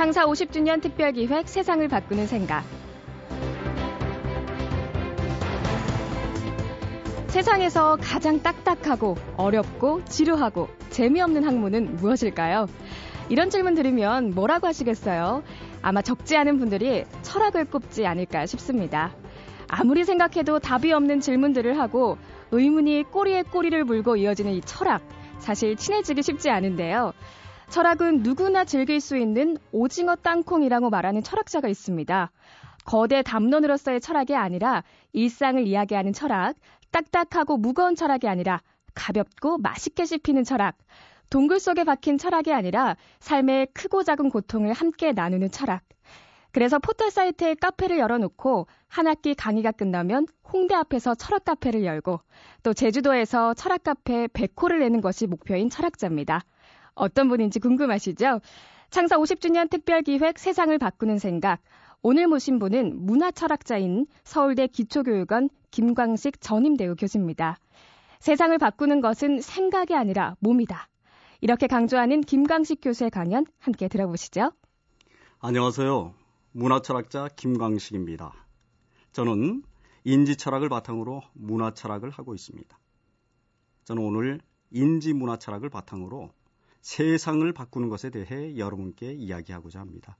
창사 50주년 특별기획 세상을 바꾸는 생각. 세상에서 가장 딱딱하고 어렵고 지루하고 재미없는 학문은 무엇일까요? 이런 질문 들으면 뭐라고 하시겠어요? 아마 적지 않은 분들이 철학을 꼽지 않을까 싶습니다. 아무리 생각해도 답이 없는 질문들을 하고 의문이 꼬리에 꼬리를 물고 이어지는 이 철학. 사실 친해지기 쉽지 않은데요. 철학은 누구나 즐길 수 있는 오징어 땅콩이라고 말하는 철학자가 있습니다. 거대 담론으로서의 철학이 아니라 일상을 이야기하는 철학, 딱딱하고 무거운 철학이 아니라 가볍고 맛있게 씹히는 철학, 동굴 속에 박힌 철학이 아니라 삶의 크고 작은 고통을 함께 나누는 철학. 그래서 포털 사이트에 카페를 열어놓고 한 학기 강의가 끝나면 홍대 앞에서 철학 카페를 열고 또 제주도에서 철학 카페 100호를 내는 것이 목표인 철학자입니다. 어떤 분인지 궁금하시죠? 창사 50주년 특별기획 세상을 바꾸는 생각. 오늘 모신 분은 문화철학자인 서울대 기초교육원 김광식 전임대우 교수입니다. 세상을 바꾸는 것은 생각이 아니라 몸이다. 이렇게 강조하는 김광식 교수의 강연 함께 들어보시죠. 안녕하세요. 문화철학자 김광식입니다. 저는 인지철학을 바탕으로 문화철학을 하고 있습니다. 저는 오늘 인지문화철학을 바탕으로 세상을 바꾸는 것에 대해 여러분께 이야기하고자 합니다.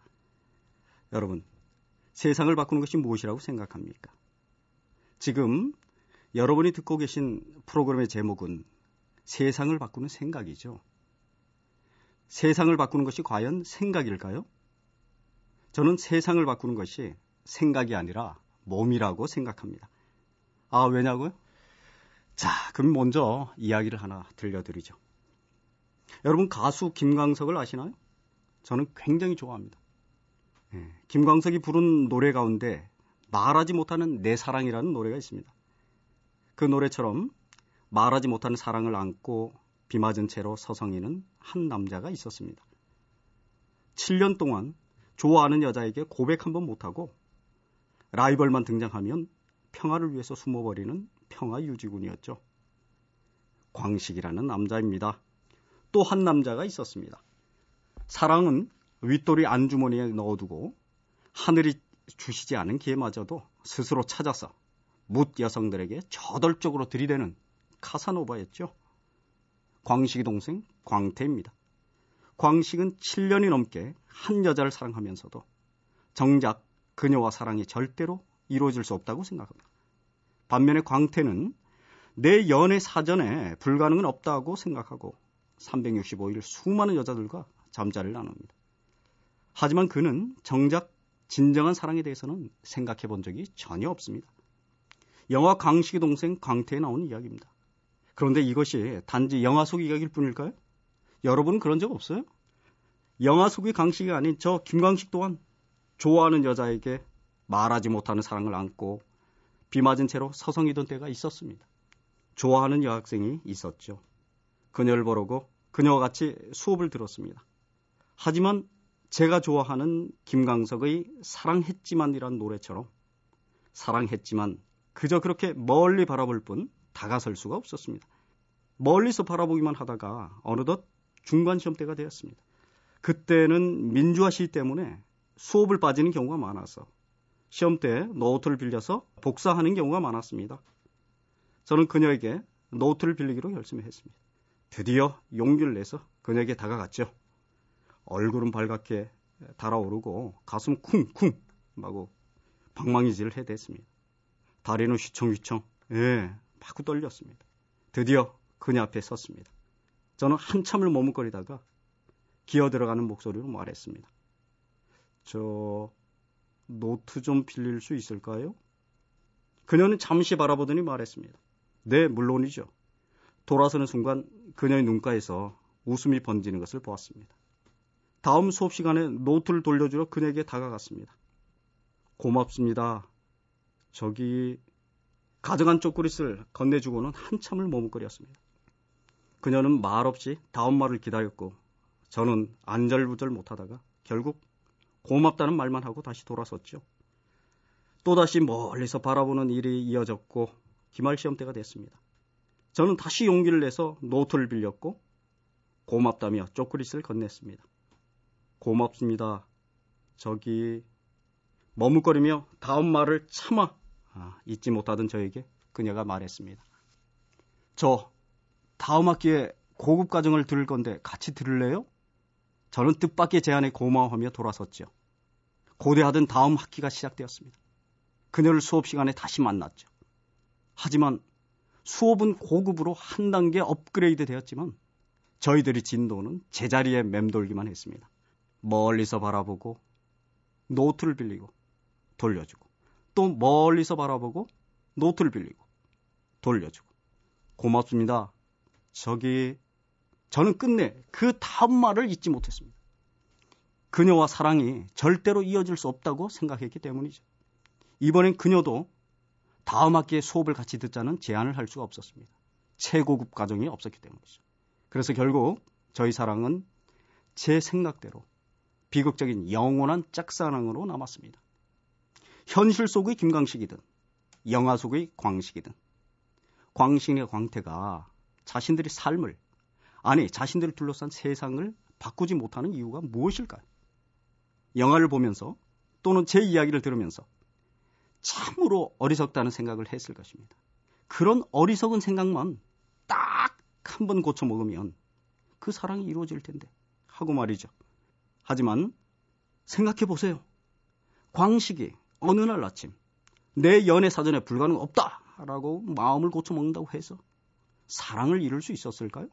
여러분, 세상을 바꾸는 것이 무엇이라고 생각합니까? 지금 여러분이 듣고 계신 프로그램의 제목은 세상을 바꾸는 생각이죠. 세상을 바꾸는 것이 과연 생각일까요? 저는 세상을 바꾸는 것이 생각이 아니라 몸이라고 생각합니다. 아, 왜냐고요? 자, 그럼 먼저 이야기를 하나 들려드리죠. 여러분 가수 김광석을 아시나요? 저는 굉장히 좋아합니다. 예, 김광석이 부른 노래 가운데 말하지 못하는 내 사랑이라는 노래가 있습니다. 그 노래처럼 말하지 못하는 사랑을 안고 비 맞은 채로 서성이는 한 남자가 있었습니다. 7년 동안 좋아하는 여자에게 고백 한 번 못하고 라이벌만 등장하면 평화를 위해서 숨어버리는 평화 유지군이었죠. 광식이라는 남자입니다. 또 한 남자가 있었습니다. 사랑은 윗돌이 안주머니에 넣어두고 하늘이 주시지 않은 기회마저도 스스로 찾아서 묻 여성들에게 저돌적으로 들이대는 카사노바였죠. 광식이 동생 광태입니다. 광식은 7년이 넘게 한 여자를 사랑하면서도 정작 그녀와 사랑이 절대로 이루어질 수 없다고 생각합니다. 반면에 광태는 내 연애 사전에 불가능은 없다고 생각하고 365일 수많은 여자들과 잠자리를 나눕니다. 하지만 그는 정작 진정한 사랑에 대해서는 생각해 본 적이 전혀 없습니다. 영화 강식의 동생 광태에 나오는 이야기입니다. 그런데 이것이 단지 영화 속 이야기일 뿐일까요? 여러분은 그런 적 없어요? 영화 속의 강식이 아닌 저 김광식 또한 좋아하는 여자에게 말하지 못하는 사랑을 안고 비 맞은 채로 서성이던 때가 있었습니다. 좋아하는 여학생이 있었죠. 그녀를 보려고 그녀와 같이 수업을 들었습니다. 하지만 제가 좋아하는 김광석의 사랑했지만이란 노래처럼 사랑했지만 그저 그렇게 멀리 바라볼 뿐 다가설 수가 없었습니다. 멀리서 바라보기만 하다가 어느덧 중간 시험 때가 되었습니다. 그때는 민주화 시 때문에 수업을 빠지는 경우가 많아서 시험 때 노트를 빌려서 복사하는 경우가 많았습니다. 저는 그녀에게 노트를 빌리기로 결심했습니다. 드디어 용기를 내서 그녀에게 다가갔죠. 얼굴은 발갛게 달아오르고 가슴 쿵쿵 하고 방망이질을 해댔습니다. 다리는 휘청휘청, 예, 마구 떨렸습니다. 드디어 그녀 앞에 섰습니다. 저는 한참을 머뭇거리다가 기어 들어가는 목소리로 말했습니다. 저 노트 좀 빌릴 수 있을까요? 그녀는 잠시 바라보더니 말했습니다. 네, 물론이죠. 돌아서는 순간 그녀의 눈가에서 웃음이 번지는 것을 보았습니다. 다음 수업 시간에 노트를 돌려주러 그녀에게 다가갔습니다. 고맙습니다. 저기 가져간 초콜릿을 건네주고는 한참을 머뭇거렸습니다. 그녀는 말없이 다음 말을 기다렸고 저는 안절부절 못하다가 결국 고맙다는 말만 하고 다시 돌아섰죠. 또다시 멀리서 바라보는 일이 이어졌고 기말 시험 때가 됐습니다. 저는 다시 용기를 내서 노트를 빌렸고 고맙다며 초콜릿을 건넸습니다. 고맙습니다. 저기 머뭇거리며 다음 말을 차마 아, 잊지 못하던 저에게 그녀가 말했습니다. 저 다음 학기에 고급 과정을 들을 건데 같이 들을래요? 저는 뜻밖의 제안에 고마워하며 돌아섰죠. 고대하던 다음 학기가 시작되었습니다. 그녀를 수업 시간에 다시 만났죠. 하지만 수업은 고급으로 한 단계 업그레이드 되었지만 저희들의 진도는 제자리에 맴돌기만 했습니다. 멀리서 바라보고 노트를 빌리고 돌려주고 또 멀리서 바라보고 노트를 빌리고 돌려주고 고맙습니다. 저기 저는 끝내 그 다음 말을 잊지 못했습니다. 그녀와 사랑이 절대로 이어질 수 없다고 생각했기 때문이죠. 이번엔 그녀도 다음 학기에 수업을 같이 듣자는 제안을 할 수가 없었습니다. 최고급 과정이 없었기 때문이죠. 그래서 결국 저희 사랑은 제 생각대로 비극적인 영원한 짝사랑으로 남았습니다. 현실 속의 김광식이든 영화 속의 광식이든 광식의 광태가 자신들의 삶을 아니 자신들을 둘러싼 세상을 바꾸지 못하는 이유가 무엇일까요? 영화를 보면서 또는 제 이야기를 들으면서 참으로 어리석다는 생각을 했을 것입니다. 그런 어리석은 생각만 딱 한 번 고쳐 먹으면 그 사랑이 이루어질 텐데 하고 말이죠. 하지만 생각해 보세요. 광식이 어느 날 아침 내 연애 사전에 불가능 없다라고 마음을 고쳐 먹는다고 해서 사랑을 이룰 수 있었을까요?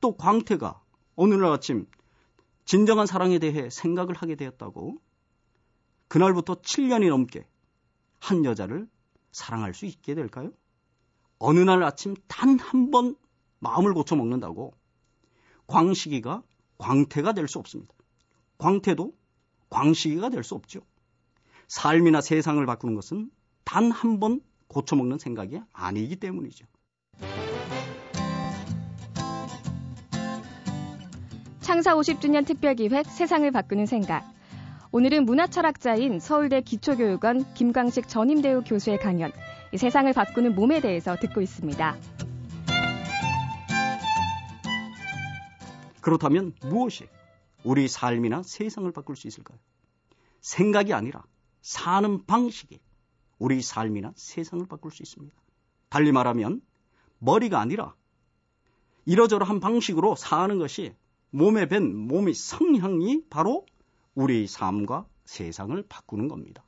또 광태가 어느 날 아침 진정한 사랑에 대해 생각을 하게 되었다고 그날부터 7년이 넘게 한 여자를 사랑할 수 있게 될까요? 어느 날 아침 단 한 번 마음을 고쳐 먹는다고 광식이가 광태가 될 수 없습니다. 광태도 광식이가 될 수 없죠. 삶이나 세상을 바꾸는 것은 단 한 번 고쳐 먹는 생각이 아니기 때문이죠. 창사 50주년 특별기획 세상을 바꾸는 생각. 오늘은 문화철학자인 서울대 기초교육원 김광식 전임대우 교수의 강연, 세상을 바꾸는 몸에 대해서 듣고 있습니다. 그렇다면 무엇이 우리 삶이나 세상을 바꿀 수 있을까요? 생각이 아니라 사는 방식이 우리 삶이나 세상을 바꿀 수 있습니다. 달리 말하면 머리가 아니라 이러저러한 방식으로 사는 것이 몸에 밴 몸의 성향이 바로 우리 삶과 세상을 바꾸는 겁니다.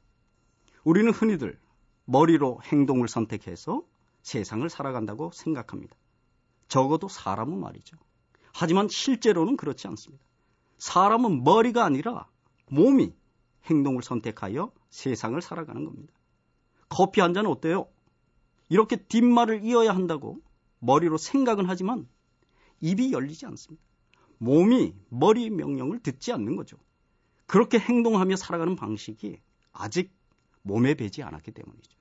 우리는 흔히들 머리로 행동을 선택해서 세상을 살아간다고 생각합니다. 적어도 사람은 말이죠. 하지만 실제로는 그렇지 않습니다. 사람은 머리가 아니라 몸이 행동을 선택하여 세상을 살아가는 겁니다. 커피 한 잔 어때요? 이렇게 뒷말을 이어야 한다고 머리로 생각은 하지만 입이 열리지 않습니다. 몸이 머리 명령을 듣지 않는 거죠. 그렇게 행동하며 살아가는 방식이 아직 몸에 배지 않았기 때문이죠.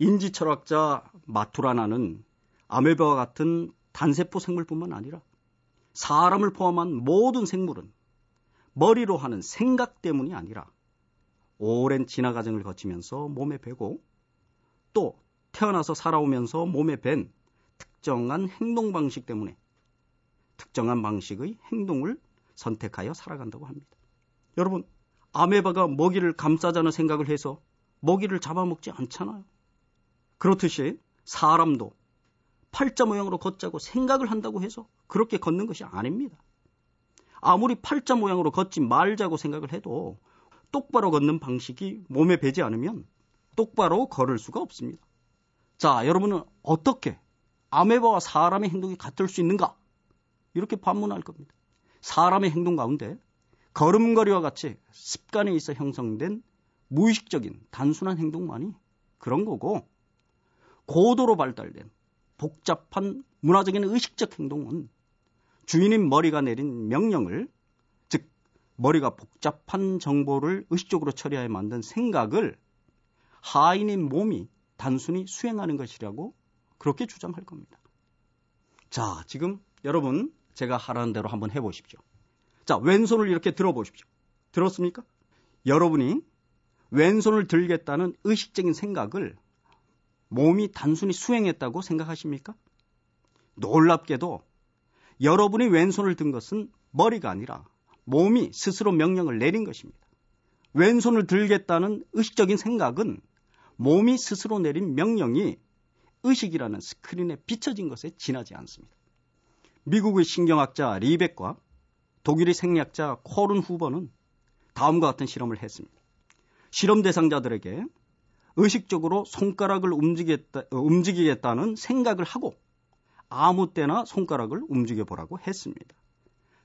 인지 철학자 마투라나는 아메바와 같은 단세포 생물뿐만 아니라 사람을 포함한 모든 생물은 머리로 하는 생각 때문이 아니라 오랜 진화 과정을 거치면서 몸에 배고 또 태어나서 살아오면서 몸에 밴 특정한 행동 방식 때문에 특정한 방식의 행동을 선택하여 살아간다고 합니다. 여러분, 아메바가 먹이를 감싸자는 생각을 해서 먹이를 잡아먹지 않잖아요. 그렇듯이 사람도 팔자 모양으로 걷자고 생각을 한다고 해서 그렇게 걷는 것이 아닙니다. 아무리 팔자 모양으로 걷지 말자고 생각을 해도 똑바로 걷는 방식이 몸에 배지 않으면 똑바로 걸을 수가 없습니다. 자, 여러분은 어떻게 아메바와 사람의 행동이 같을 수 있는가? 이렇게 반문할 겁니다. 사람의 행동 가운데 걸음걸이와 같이 습관에 있어 형성된 무의식적인 단순한 행동만이 그런 거고 고도로 발달된 복잡한 문화적인 의식적 행동은 주인인 머리가 내린 명령을 즉 머리가 복잡한 정보를 의식적으로 처리하여 만든 생각을 하인인 몸이 단순히 수행하는 것이라고 그렇게 주장할 겁니다. 자, 지금 여러분 제가 하라는 대로 한번 해보십시오. 자, 왼손을 이렇게 들어보십시오. 들었습니까? 여러분이 왼손을 들겠다는 의식적인 생각을 몸이 단순히 수행했다고 생각하십니까? 놀랍게도 여러분이 왼손을 든 것은 머리가 아니라 몸이 스스로 명령을 내린 것입니다. 왼손을 들겠다는 의식적인 생각은 몸이 스스로 내린 명령이 의식이라는 스크린에 비춰진 것에 지나지 않습니다. 미국의 신경학자 리백과 독일의 생략자 코른 후보는 다음과 같은 실험을 했습니다. 실험 대상자들에게 의식적으로 손가락을 움직이겠다, 어, 움직이겠다는 생각을 하고 아무 때나 손가락을 움직여 보라고 했습니다.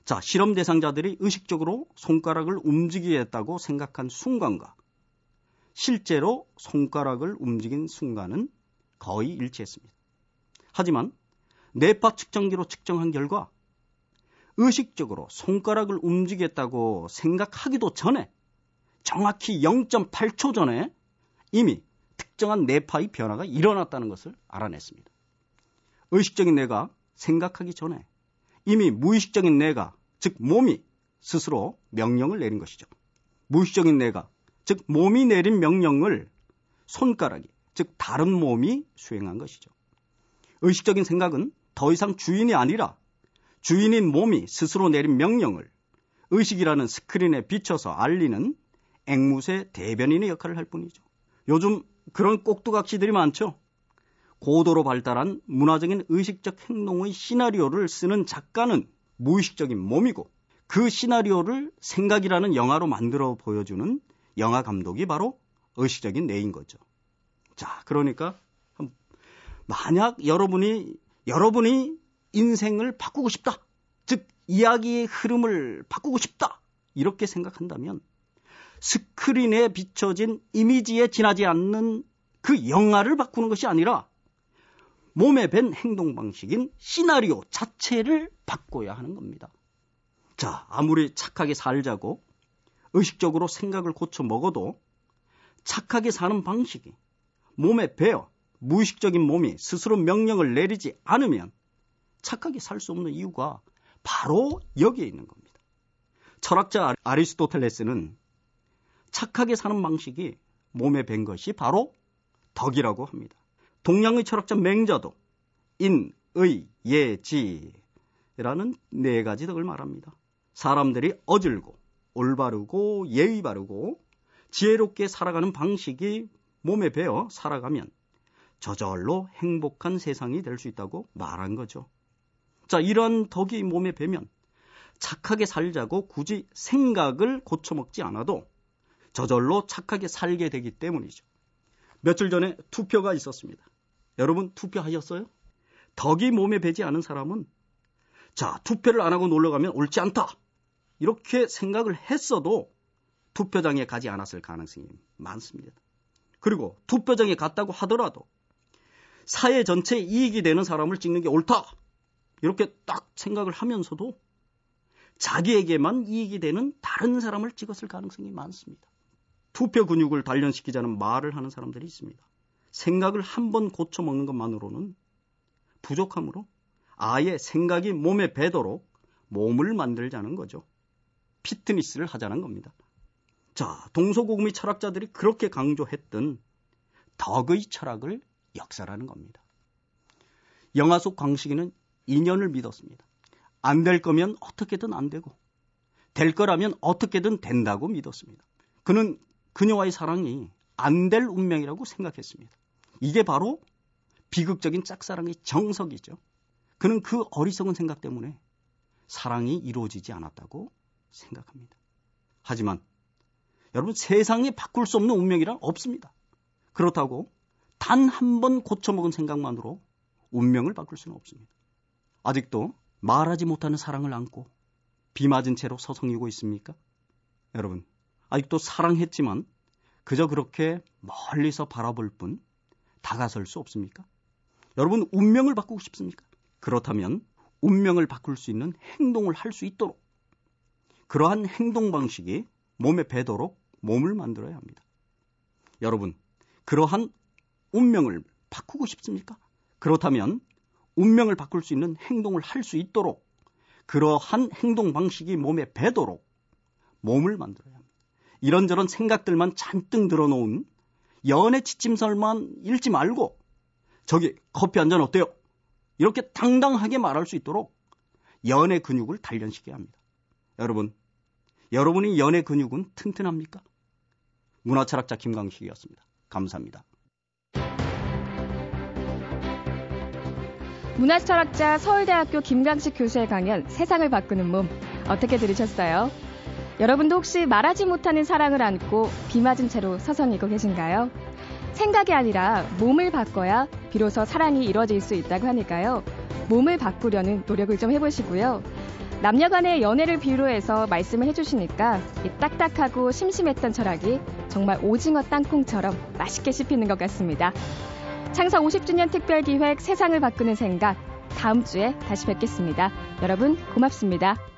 자, 실험 대상자들이 의식적으로 손가락을 움직이겠다고 생각한 순간과 실제로 손가락을 움직인 순간은 거의 일치했습니다. 하지만 뇌파 측정기로 측정한 결과 의식적으로 손가락을 움직였다고 생각하기도 전에 정확히 0.8초 전에 이미 특정한 뇌파의 변화가 일어났다는 것을 알아냈습니다. 의식적인 뇌가 생각하기 전에 이미 무의식적인 뇌가, 즉 몸이 스스로 명령을 내린 것이죠. 무의식적인 뇌가, 즉 몸이 내린 명령을 손가락이, 즉 다른 몸이 수행한 것이죠. 의식적인 생각은 더 이상 주인이 아니라 주인인 몸이 스스로 내린 명령을 의식이라는 스크린에 비춰서 알리는 앵무새 대변인의 역할을 할 뿐이죠. 요즘 그런 꼭두각시들이 많죠. 고도로 발달한 문화적인 의식적 행동의 시나리오를 쓰는 작가는 무의식적인 몸이고 그 시나리오를 생각이라는 영화로 만들어 보여주는 영화 감독이 바로 의식적인 뇌인 거죠. 자, 그러니까 만약 여러분이 여러분이 인생을 바꾸고 싶다. 즉 이야기의 흐름을 바꾸고 싶다. 이렇게 생각한다면 스크린에 비춰진 이미지에 지나지 않는 그 영화를 바꾸는 것이 아니라 몸에 밴 행동 방식인 시나리오 자체를 바꿔야 하는 겁니다. 자, 아무리 착하게 살자고 의식적으로 생각을 고쳐 먹어도 착하게 사는 방식이 몸에 배어 무의식적인 몸이 스스로 명령을 내리지 않으면 착하게 살 수 없는 이유가 바로 여기에 있는 겁니다. 철학자 아리스토텔레스는 착하게 사는 방식이 몸에 밴 것이 바로 덕이라고 합니다. 동양의 철학자 맹자도 인, 의, 예, 지라는 네 가지 덕을 말합니다. 사람들이 어질고 올바르고 예의 바르고 지혜롭게 살아가는 방식이 몸에 배어 살아가면 저절로 행복한 세상이 될 수 있다고 말한 거죠. 자, 이런 덕이 몸에 배면 착하게 살자고 굳이 생각을 고쳐먹지 않아도 저절로 착하게 살게 되기 때문이죠. 며칠 전에 투표가 있었습니다. 여러분 투표하셨어요? 덕이 몸에 배지 않은 사람은 자, 투표를 안 하고 놀러 가면 옳지 않다. 이렇게 생각을 했어도 투표장에 가지 않았을 가능성이 많습니다. 그리고 투표장에 갔다고 하더라도 사회 전체에 이익이 되는 사람을 찍는 게 옳다. 이렇게 딱 생각을 하면서도 자기에게만 이익이 되는 다른 사람을 찍었을 가능성이 많습니다. 투표 근육을 단련시키자는 말을 하는 사람들이 있습니다. 생각을 한 번 고쳐먹는 것만으로는 부족하므로 아예 생각이 몸에 배도록 몸을 만들자는 거죠. 피트니스를 하자는 겁니다. 자, 동서고금의 철학자들이 그렇게 강조했던 덕의 철학을 역사라는 겁니다. 영화 속 광식이는 인연을 믿었습니다. 안 될 거면 어떻게든 안 되고, 될 거라면 어떻게든 된다고 믿었습니다. 그는 그녀와의 사랑이 안 될 운명이라고 생각했습니다. 이게 바로 비극적인 짝사랑의 정석이죠. 그는 그 어리석은 생각 때문에 사랑이 이루어지지 않았다고 생각합니다. 하지만 여러분 세상에 바꿀 수 없는 운명이란 없습니다. 그렇다고 단 한 번 고쳐먹은 생각만으로 운명을 바꿀 수는 없습니다. 아직도 말하지 못하는 사랑을 안고 비 맞은 채로 서성이고 있습니까? 여러분, 아직도 사랑했지만 그저 그렇게 멀리서 바라볼 뿐 다가설 수 없습니까? 여러분, 운명을 바꾸고 싶습니까? 그렇다면 운명을 바꿀 수 있는 행동을 할 수 있도록 그러한 행동 방식이 몸에 배도록 몸을 만들어야 합니다. 여러분, 그러한 운명을 바꾸고 싶습니까? 그렇다면 운명을 바꿀 수 있는 행동을 할 수 있도록 그러한 행동 방식이 몸에 배도록 몸을 만들어야 합니다. 이런저런 생각들만 잔뜩 들어놓은 연애 지침설만 읽지 말고 저기 커피 한 잔 어때요? 이렇게 당당하게 말할 수 있도록 연애 근육을 단련시켜야 합니다. 여러분, 여러분이 연애 근육은 튼튼합니까? 문화철학자 김광식이었습니다. 감사합니다. 문화철학자 서울대학교 김광식 교수의 강연 세상을 바꾸는 몸 어떻게 들으셨어요? 여러분도 혹시 말하지 못하는 사랑을 안고 비 맞은 채로 서성이고 계신가요? 생각이 아니라 몸을 바꿔야 비로소 사랑이 이루어질 수 있다고 하니까요. 몸을 바꾸려는 노력을 좀 해보시고요. 남녀 간의 연애를 비유로 해서 말씀을 해주시니까 이 딱딱하고 심심했던 철학이 정말 오징어 땅콩처럼 맛있게 씹히는 것 같습니다. 창사 50주년 특별기획 세상을 바꾸는 생각 다음 주에 다시 뵙겠습니다. 여러분 고맙습니다.